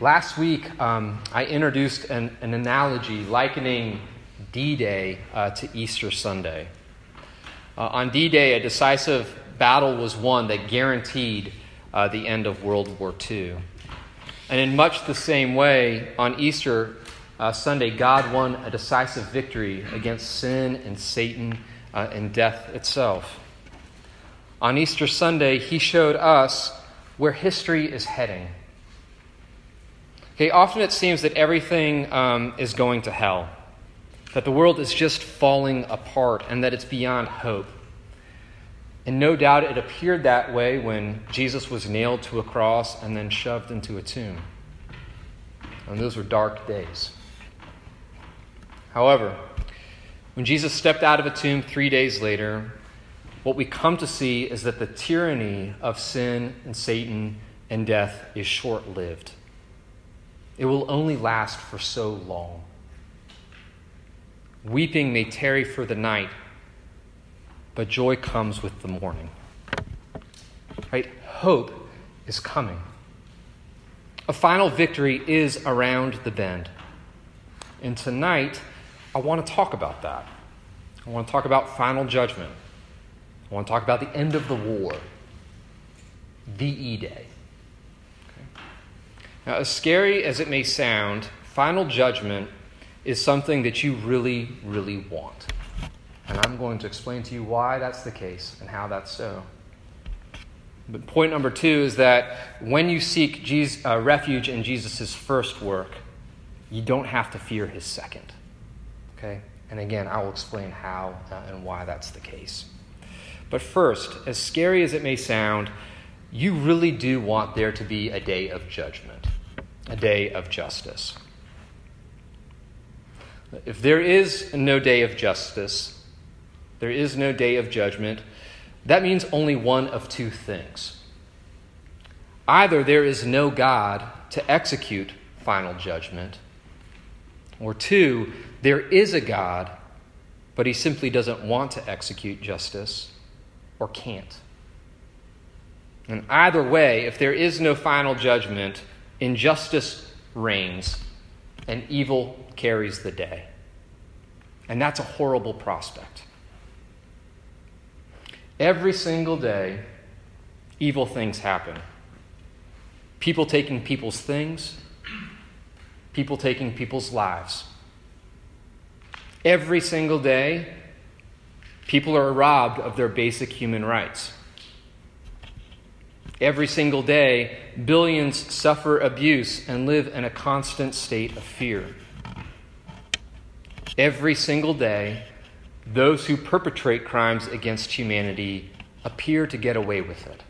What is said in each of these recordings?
Last week, um, I introduced an, an, analogy likening D Day uh, to Easter Sunday. Uh, on D Day, a decisive battle was won that guaranteed uh, the end of World War II. And in much the same way, on Easter uh, Sunday, God won a decisive victory against sin and Satan uh, and death itself. On Easter Sunday, He showed us where history is heading. Okay, often it seems that everything um, is going to hell, that the world is just falling apart, and that it's beyond hope. And no doubt it appeared that way when Jesus was nailed to a cross and then shoved into a tomb. And those were dark days. However, when Jesus stepped out of a tomb three days later, what we come to see is that the tyranny of sin and Satan and death is short lived. It will only last for so long. Weeping may tarry for the night, but joy comes with the morning. Right? Hope is coming. A final victory is around the bend. And tonight, I want to talk about that. I want to talk about final judgment. I want to talk about the end of the war, VE Day. Now, as scary as it may sound, final judgment is something that you really, really want. And I'm going to explain to you why that's the case and how that's so. But point number two is that when you seek Jesus, uh, refuge in Jesus' first work, you don't have to fear his second. Okay? And again, I will explain how uh, and why that's the case. But first, as scary as it may sound, you really do want there to be a day of judgment, a day of justice. If there is no day of justice, there is no day of judgment, that means only one of two things. Either there is no God to execute final judgment, or two, there is a God, but he simply doesn't want to execute justice or can't. And either way, if there is no final judgment, injustice reigns and evil carries the day. And that's a horrible prospect. Every single day, evil things happen. People taking people's things, people taking people's lives. Every single day, people are robbed of their basic human rights. Every single day, billions suffer abuse and live in a constant state of fear. Every single day, those who perpetrate crimes against humanity appear to get away with it.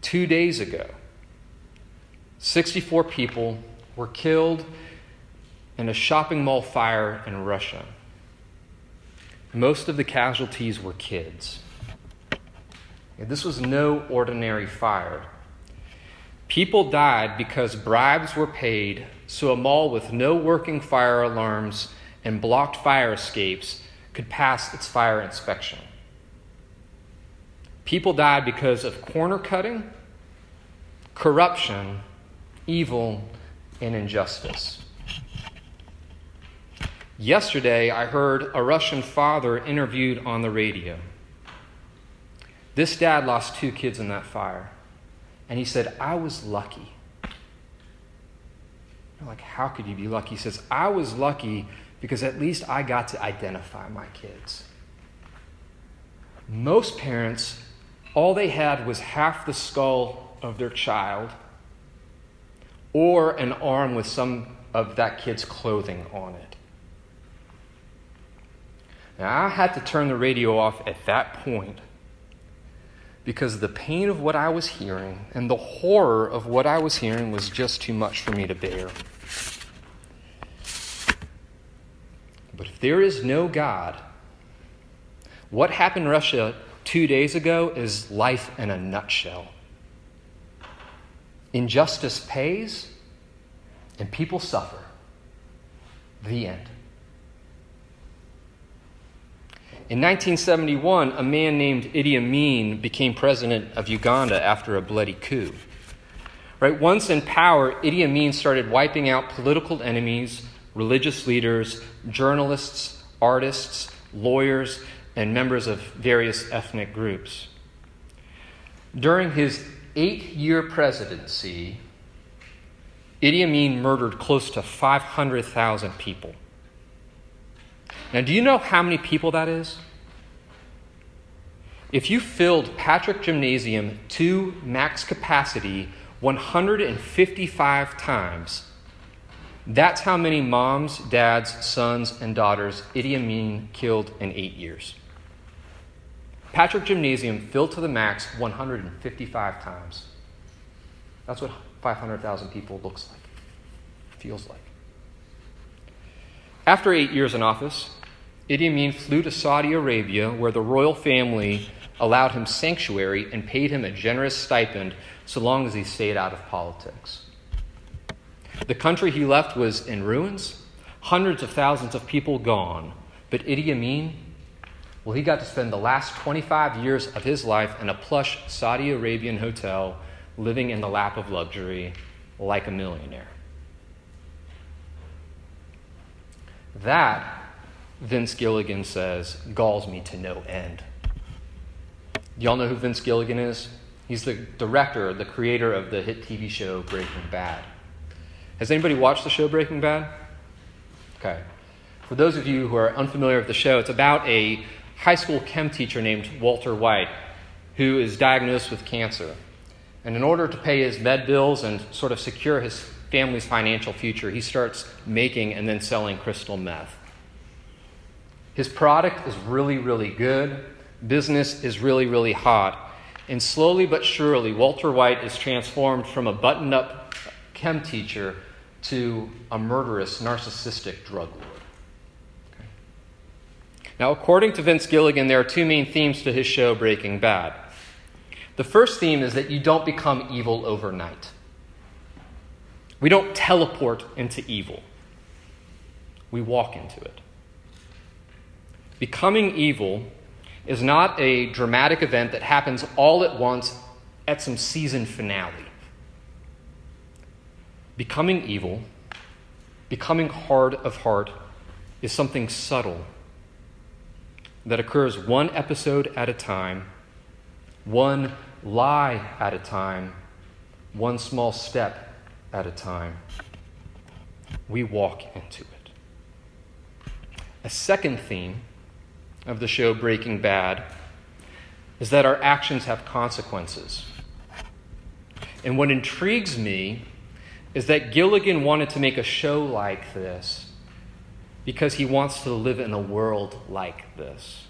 Two days ago, 64 people were killed in a shopping mall fire in Russia. Most of the casualties were kids. This was no ordinary fire. People died because bribes were paid so a mall with no working fire alarms and blocked fire escapes could pass its fire inspection. People died because of corner cutting, corruption, evil, and injustice. Yesterday, I heard a Russian father interviewed on the radio. This dad lost two kids in that fire. And he said, I was lucky. You're like, how could you be lucky? He says, I was lucky because at least I got to identify my kids. Most parents, all they had was half the skull of their child or an arm with some of that kid's clothing on it. Now, I had to turn the radio off at that point because the pain of what I was hearing and the horror of what I was hearing was just too much for me to bear. But if there is no God, what happened in Russia two days ago is life in a nutshell. Injustice pays, and people suffer. The end. In 1971, a man named Idi Amin became president of Uganda after a bloody coup. Right? Once in power, Idi Amin started wiping out political enemies, religious leaders, journalists, artists, lawyers, and members of various ethnic groups. During his eight year presidency, Idi Amin murdered close to 500,000 people. Now, do you know how many people that is? If you filled Patrick Gymnasium to max capacity 155 times, that's how many moms, dads, sons, and daughters Idi Amin killed in eight years. Patrick Gymnasium filled to the max 155 times. That's what 500,000 people looks like, feels like. After eight years in office, Idi Amin flew to Saudi Arabia, where the royal family allowed him sanctuary and paid him a generous stipend so long as he stayed out of politics. The country he left was in ruins, hundreds of thousands of people gone, but Idi Amin, well, he got to spend the last 25 years of his life in a plush Saudi Arabian hotel, living in the lap of luxury like a millionaire. That, Vince Gilligan says, galls me to no end. Y'all know who Vince Gilligan is? He's the director, the creator of the hit TV show Breaking Bad. Has anybody watched the show Breaking Bad? Okay. For those of you who are unfamiliar with the show, it's about a high school chem teacher named Walter White who is diagnosed with cancer. And in order to pay his med bills and sort of secure his family's financial future, he starts making and then selling crystal meth. His product is really, really good business is really, really hot. And slowly but surely, Walter White is transformed from a buttoned up chem teacher to a murderous, narcissistic drug lord. Now, according to Vince Gilligan, there are two main themes to his show, Breaking Bad. The first theme is that you don't become evil overnight. We don't teleport into evil, we walk into it. Becoming evil is not a dramatic event that happens all at once at some season finale. Becoming evil, becoming hard of heart, is something subtle that occurs one episode at a time, one lie at a time, one small step at a time. We walk into it. A second theme of the show Breaking Bad is that our actions have consequences. And what intrigues me is that Gilligan wanted to make a show like this because he wants to live in a world like this.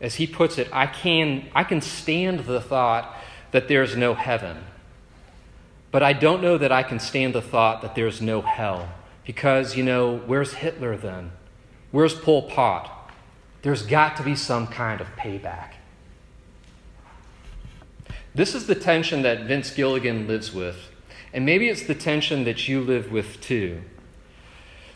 As he puts it, I can, I can stand the thought that there's no heaven. But I don't know that I can stand the thought that there's no hell. Because, you know, where's Hitler then? Where's Pol Pot? There's got to be some kind of payback. This is the tension that Vince Gilligan lives with, and maybe it's the tension that you live with too.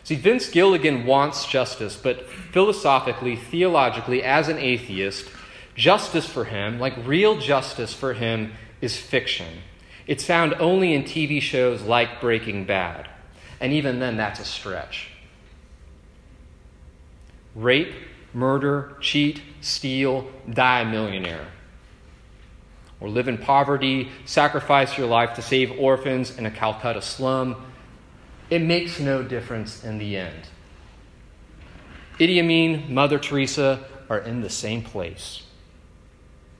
See, Vince Gilligan wants justice, but philosophically, theologically, as an atheist, justice for him, like real justice for him, is fiction. It's found only in TV shows like Breaking Bad. And even then, that's a stretch rape, murder, cheat, steal, die a millionaire. Or live in poverty, sacrifice your life to save orphans in a Calcutta slum. It makes no difference in the end. Idi Amin, Mother Teresa are in the same place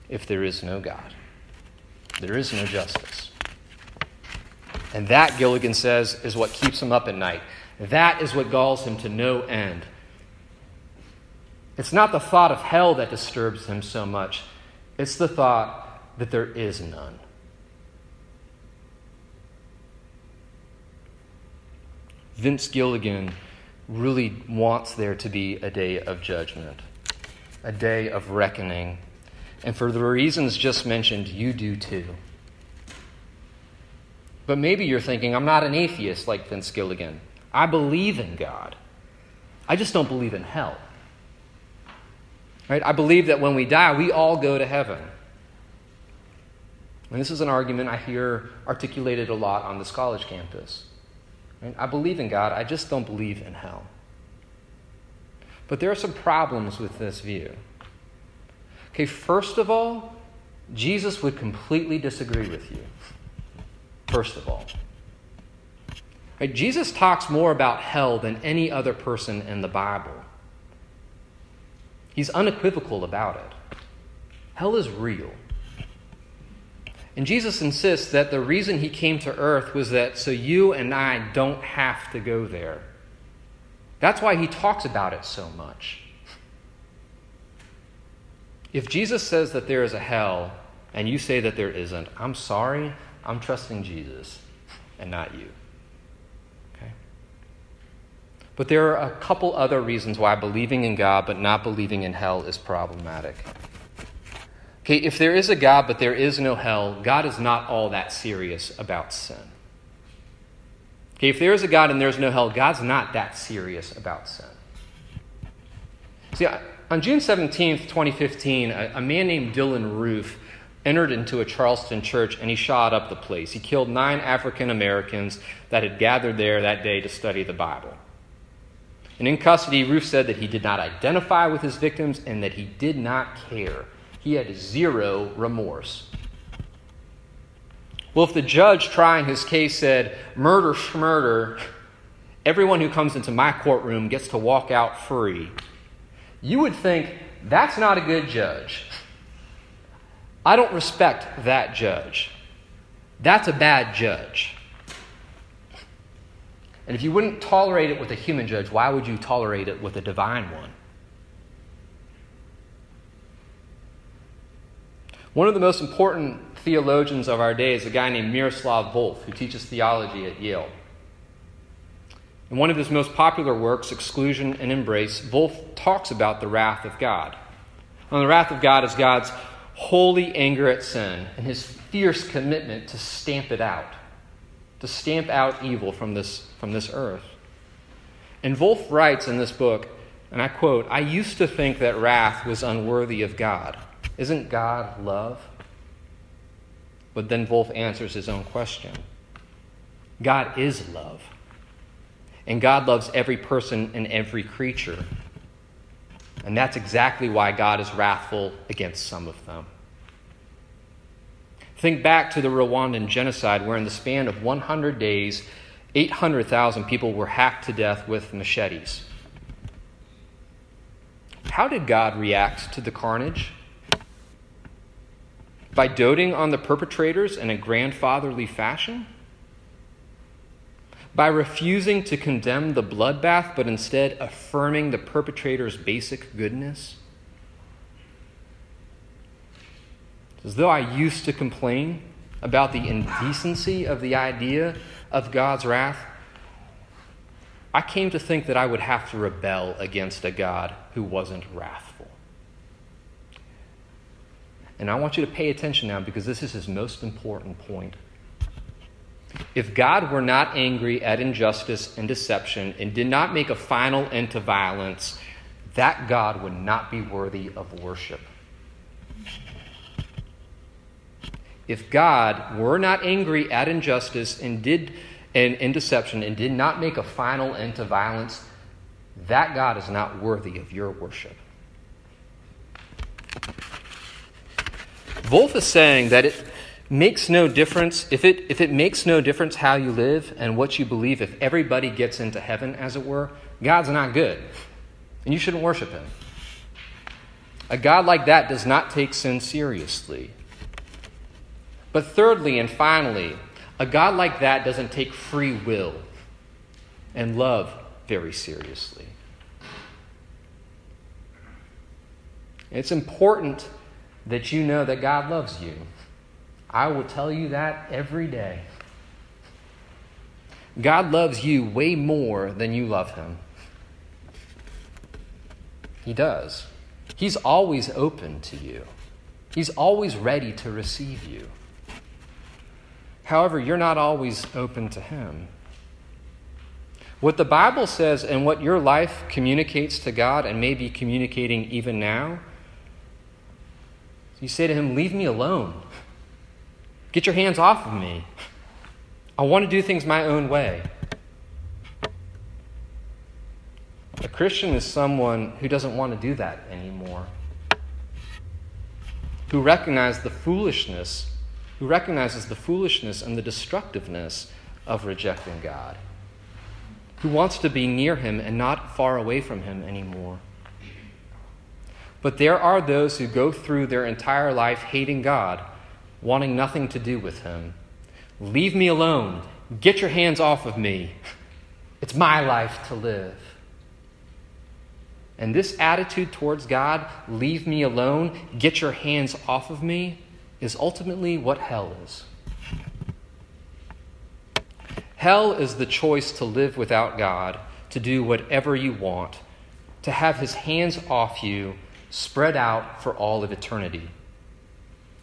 if there is no God. There is no justice. And that, Gilligan says, is what keeps him up at night. That is what galls him to no end. It's not the thought of hell that disturbs him so much, it's the thought that there is none. Vince Gilligan really wants there to be a day of judgment, a day of reckoning. And for the reasons just mentioned, you do too. But maybe you're thinking, I'm not an atheist like Vince Gilligan. I believe in God. I just don't believe in hell. Right? I believe that when we die, we all go to heaven. And this is an argument I hear articulated a lot on this college campus. I believe in God, I just don't believe in hell. But there are some problems with this view. Okay, first of all, Jesus would completely disagree with you. First of all. Right, Jesus talks more about hell than any other person in the Bible. He's unequivocal about it. Hell is real. And Jesus insists that the reason he came to earth was that so you and I don't have to go there. That's why he talks about it so much. If Jesus says that there is a hell and you say that there isn't, I'm sorry, I'm trusting Jesus and not you. Okay? But there are a couple other reasons why believing in God but not believing in hell is problematic. Okay, if there is a God but there is no hell, God is not all that serious about sin. Okay, if there is a God and there's no hell, God's not that serious about sin. See, on June 17th, 2015, a, a man named Dylann Roof entered into a Charleston church and he shot up the place. He killed nine African Americans that had gathered there that day to study the Bible. And in custody, Roof said that he did not identify with his victims and that he did not care. He had zero remorse. Well, if the judge trying his case said, murder, schmurder, everyone who comes into my courtroom gets to walk out free, you would think that's not a good judge. I don't respect that judge. That's a bad judge. And if you wouldn't tolerate it with a human judge, why would you tolerate it with a divine one? One of the most important theologians of our day is a guy named Miroslav Volf, who teaches theology at Yale. In one of his most popular works, Exclusion and Embrace, Volf talks about the wrath of God. And the wrath of God is God's holy anger at sin and his fierce commitment to stamp it out, to stamp out evil from this, from this earth. And Volf writes in this book, and I quote, I used to think that wrath was unworthy of God. Isn't God love? But then Volf answers his own question God is love. And God loves every person and every creature. And that's exactly why God is wrathful against some of them. Think back to the Rwandan genocide, where in the span of 100 days, 800,000 people were hacked to death with machetes. How did God react to the carnage? By doting on the perpetrators in a grandfatherly fashion? By refusing to condemn the bloodbath, but instead affirming the perpetrator's basic goodness? As though I used to complain about the indecency of the idea of God's wrath, I came to think that I would have to rebel against a God who wasn't wrathful. And I want you to pay attention now because this is his most important point. If God were not angry at injustice and deception and did not make a final end to violence, that God would not be worthy of worship. If God were not angry at injustice and did and, and deception and did not make a final end to violence, that God is not worthy of your worship. Volf is saying that it makes no difference, if it, if it makes no difference how you live and what you believe, if everybody gets into heaven, as it were, God's not good. And you shouldn't worship him. A God like that does not take sin seriously. But thirdly and finally, a God like that doesn't take free will and love very seriously. It's important that you know that God loves you. I will tell you that every day. God loves you way more than you love Him. He does. He's always open to you, He's always ready to receive you. However, you're not always open to Him. What the Bible says and what your life communicates to God and may be communicating even now you say to him, Leave me alone. Get your hands off of me. I want to do things my own way. A Christian is someone who doesn't want to do that anymore, who recognizes the foolishness, who recognizes the foolishness and the destructiveness of rejecting God, who wants to be near Him and not far away from Him anymore. But there are those who go through their entire life hating God, wanting nothing to do with Him. Leave me alone. Get your hands off of me. It's my life to live. And this attitude towards God, leave me alone, get your hands off of me, is ultimately what hell is. Hell is the choice to live without God, to do whatever you want, to have his hands off you, spread out for all of eternity.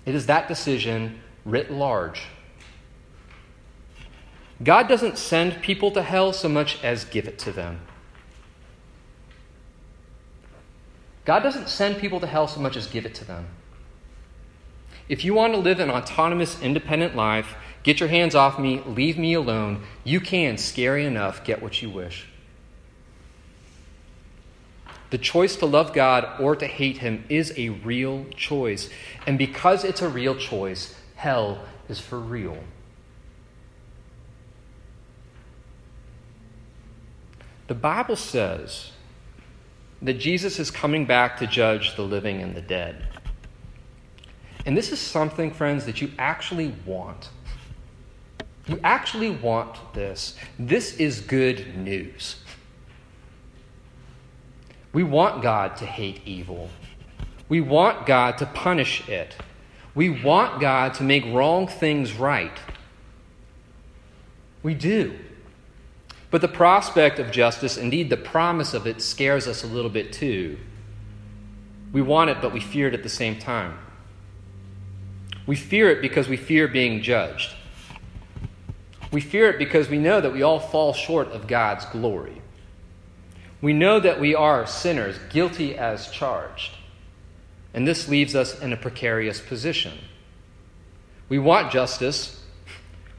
It is that decision writ large. God doesn't send people to hell so much as give it to them. God doesn't send people to hell so much as give it to them. If you want to live an autonomous, independent life, get your hands off me, leave me alone, you can, scary enough, get what you wish. The choice to love God or to hate Him is a real choice. And because it's a real choice, hell is for real. The Bible says that Jesus is coming back to judge the living and the dead. And this is something, friends, that you actually want. You actually want this. This is good news. We want God to hate evil. We want God to punish it. We want God to make wrong things right. We do. But the prospect of justice, indeed the promise of it, scares us a little bit too. We want it, but we fear it at the same time. We fear it because we fear being judged. We fear it because we know that we all fall short of God's glory. We know that we are sinners, guilty as charged. And this leaves us in a precarious position. We want justice,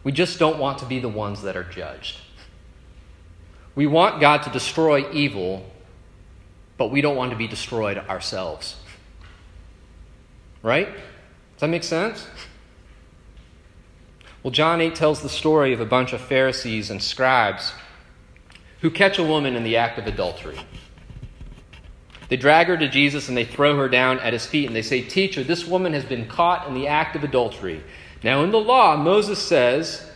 we just don't want to be the ones that are judged. We want God to destroy evil, but we don't want to be destroyed ourselves. Right? Does that make sense? Well, John 8 tells the story of a bunch of Pharisees and scribes who catch a woman in the act of adultery. They drag her to Jesus and they throw her down at his feet and they say, Teacher, this woman has been caught in the act of adultery. Now, in the law, Moses says,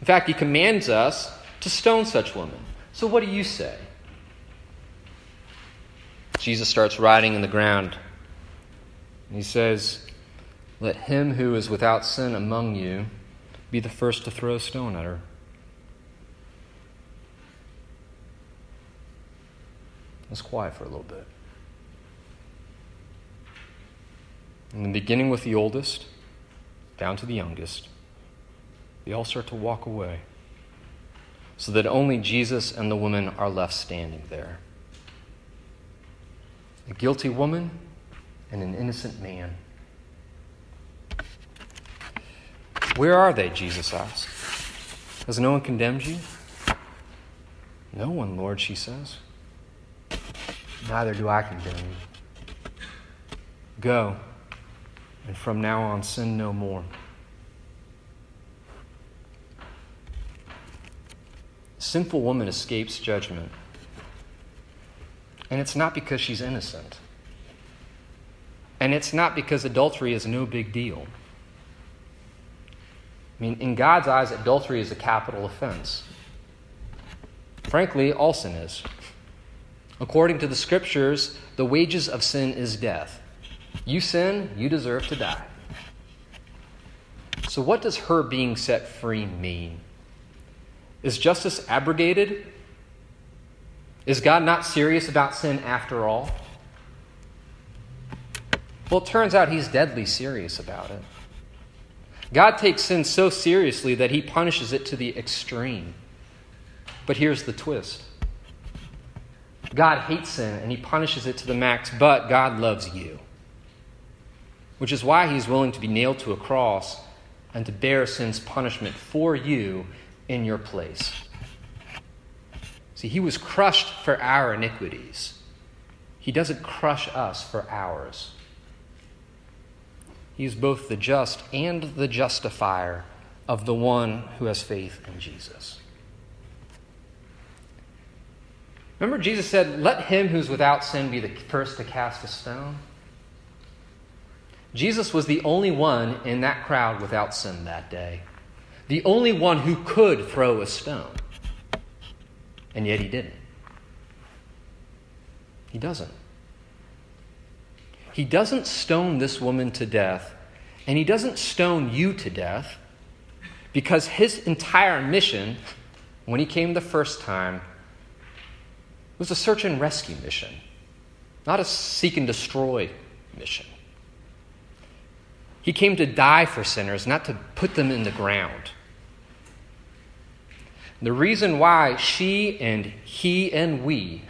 in fact, he commands us to stone such women. So, what do you say? Jesus starts writing in the ground. He says, Let him who is without sin among you be the first to throw a stone at her. Let's quiet for a little bit. And then beginning with the oldest, down to the youngest, they all start to walk away so that only Jesus and the woman are left standing there. A guilty woman and an innocent man. Where are they? Jesus asked. Has no one condemned you? No one, Lord, she says. Neither do I condemn you. Go, and from now on sin no more. sinful woman escapes judgment. And it's not because she's innocent. And it's not because adultery is no big deal. I mean, in God's eyes, adultery is a capital offense. Frankly, all sin is. According to the scriptures, the wages of sin is death. You sin, you deserve to die. So, what does her being set free mean? Is justice abrogated? Is God not serious about sin after all? Well, it turns out he's deadly serious about it. God takes sin so seriously that he punishes it to the extreme. But here's the twist God hates sin and he punishes it to the max, but God loves you. Which is why he's willing to be nailed to a cross and to bear sin's punishment for you in your place. See, he was crushed for our iniquities. He doesn't crush us for ours. He's both the just and the justifier of the one who has faith in Jesus. Remember, Jesus said, Let him who's without sin be the first to cast a stone? Jesus was the only one in that crowd without sin that day, the only one who could throw a stone. And yet he didn't. He doesn't. He doesn't stone this woman to death, and he doesn't stone you to death because his entire mission, when he came the first time, was a search and rescue mission, not a seek and destroy mission. He came to die for sinners, not to put them in the ground. The reason why she and he and we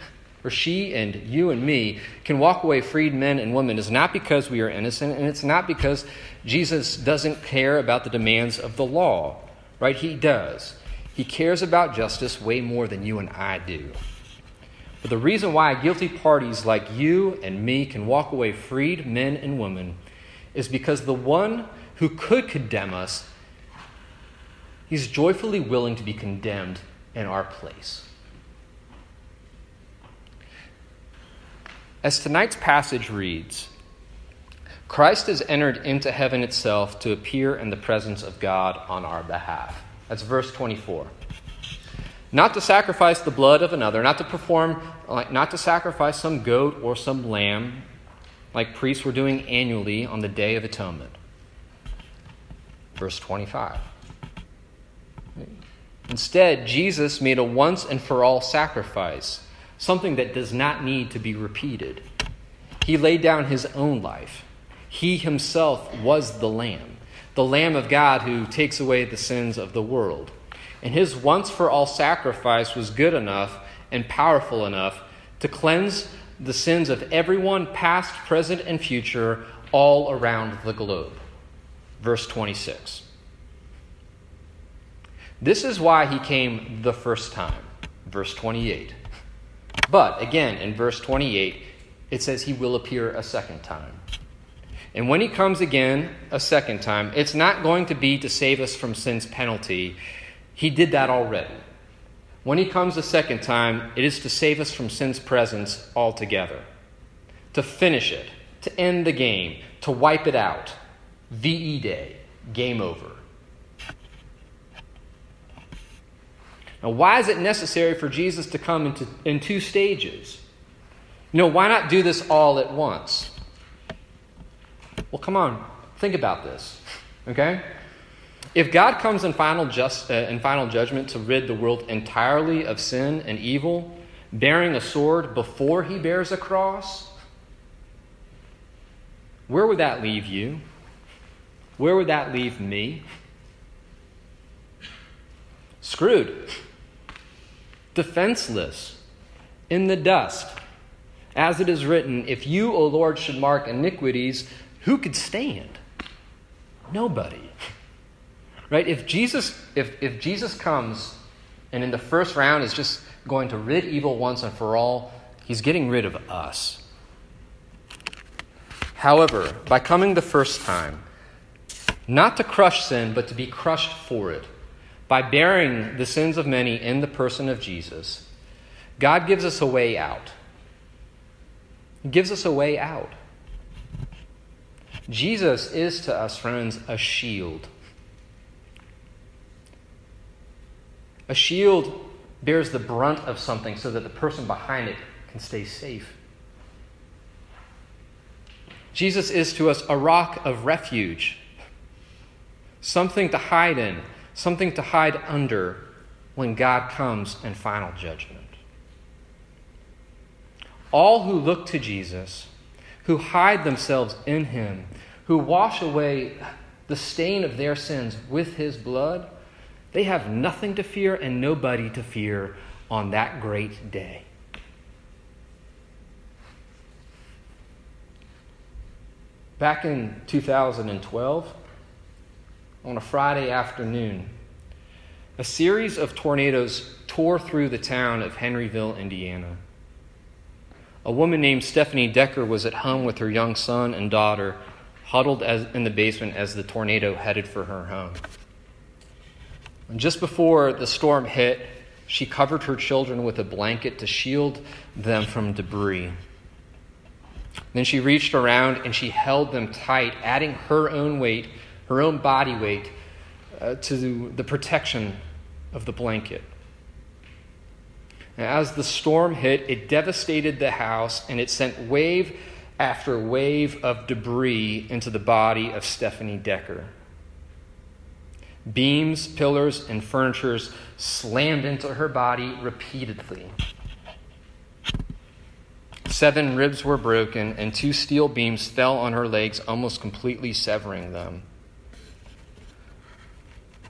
or she and you and me can walk away freed men and women is not because we are innocent, and it's not because Jesus doesn't care about the demands of the law, right? He does. He cares about justice way more than you and I do. But the reason why guilty parties like you and me can walk away freed men and women is because the one who could condemn us, he's joyfully willing to be condemned in our place. As tonight's passage reads, Christ has entered into heaven itself to appear in the presence of God on our behalf. That's verse 24. Not to sacrifice the blood of another, not to perform, not to sacrifice some goat or some lamb, like priests were doing annually on the Day of Atonement. Verse 25. Instead, Jesus made a once and for all sacrifice something that does not need to be repeated. He laid down his own life. He himself was the Lamb, the Lamb of God who takes away the sins of the world. And his once for all sacrifice was good enough and powerful enough to cleanse the sins of everyone, past, present, and future, all around the globe. Verse 26. This is why he came the first time. Verse 28. But again, in verse 28, it says he will appear a second time. And when he comes again a second time, it's not going to be to save us from sin's penalty. He did that already. When he comes a second time, it is to save us from sin's presence altogether, to finish it, to end the game, to wipe it out. VE Day, game over. Now, why is it necessary for Jesus to come into, in two stages? You know, why not do this all at once? Well, come on, think about this, okay? If God comes in final, just, uh, in final judgment to rid the world entirely of sin and evil, bearing a sword before he bears a cross, where would that leave you? Where would that leave me? Screwed defenseless, in the dust. As it is written, If you, O Lord, should mark iniquities, who could stand? Nobody. Right? If Jesus, if, if Jesus comes and in the first round is just going to rid evil once and for all, he's getting rid of us. However, by coming the first time, not to crush sin, but to be crushed for it, by bearing the sins of many in the person of Jesus, God gives us a way out. He gives us a way out. Jesus is to us, friends, a shield. A shield bears the brunt of something so that the person behind it can stay safe. Jesus is to us a rock of refuge, something to hide in, something to hide under when God comes in final judgment. All who look to Jesus, who hide themselves in him, who wash away the stain of their sins with his blood, they have nothing to fear and nobody to fear on that great day. Back in 2012, on a Friday afternoon, a series of tornadoes tore through the town of Henryville, Indiana. A woman named Stephanie Decker was at home with her young son and daughter, huddled as, in the basement as the tornado headed for her home. And just before the storm hit, she covered her children with a blanket to shield them from debris. Then she reached around and she held them tight, adding her own weight, her own body weight, uh, to the protection of the blanket. As the storm hit, it devastated the house and it sent wave after wave of debris into the body of Stephanie Decker. Beams, pillars, and furnitures slammed into her body repeatedly. Seven ribs were broken, and two steel beams fell on her legs, almost completely severing them.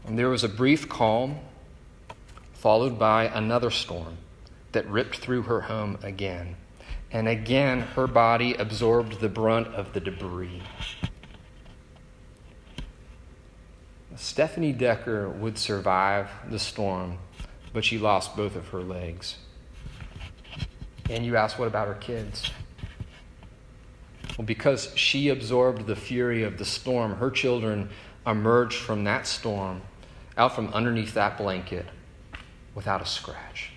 And there was a brief calm, followed by another storm that ripped through her home again. And again, her body absorbed the brunt of the debris. Stephanie Decker would survive the storm, but she lost both of her legs. And you ask, what about her kids? Well, because she absorbed the fury of the storm, her children emerged from that storm, out from underneath that blanket, without a scratch.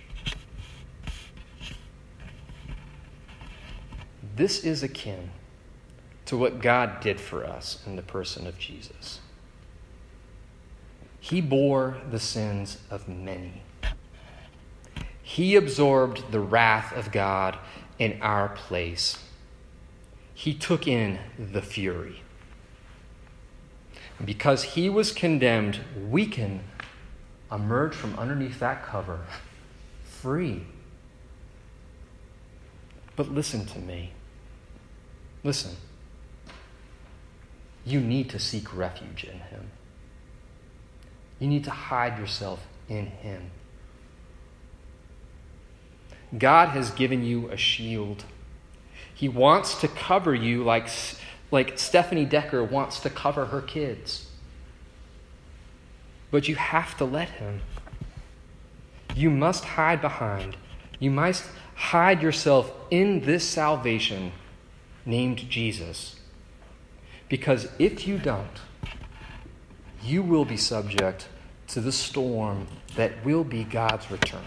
This is akin to what God did for us in the person of Jesus. He bore the sins of many. He absorbed the wrath of God in our place. He took in the fury. Because he was condemned, we can emerge from underneath that cover free. But listen to me. Listen. You need to seek refuge in him. You need to hide yourself in him. God has given you a shield. He wants to cover you like, like Stephanie Decker wants to cover her kids. But you have to let Him. You must hide behind. You must hide yourself in this salvation named Jesus. Because if you don't, you will be subject to the storm that will be God's return.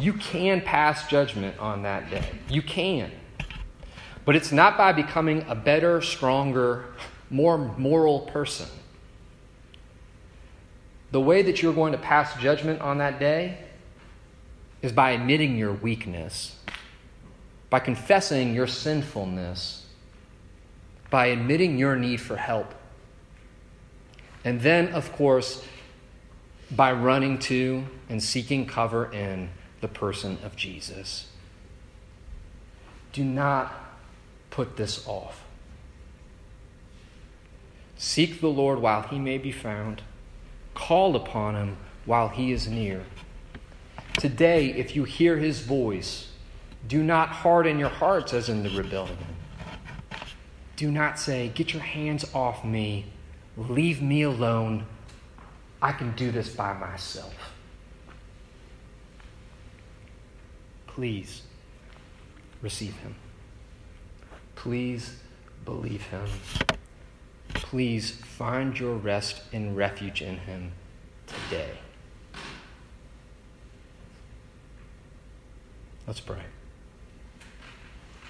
You can pass judgment on that day. You can. But it's not by becoming a better, stronger, more moral person. The way that you're going to pass judgment on that day is by admitting your weakness, by confessing your sinfulness, by admitting your need for help. And then, of course, by running to and seeking cover in the person of Jesus. Do not put this off. Seek the Lord while he may be found, call upon him while he is near. Today, if you hear his voice, do not harden your hearts as in the rebellion. Do not say, Get your hands off me, leave me alone. I can do this by myself. Please receive him. Please believe him. Please find your rest and refuge in him today. Let's pray.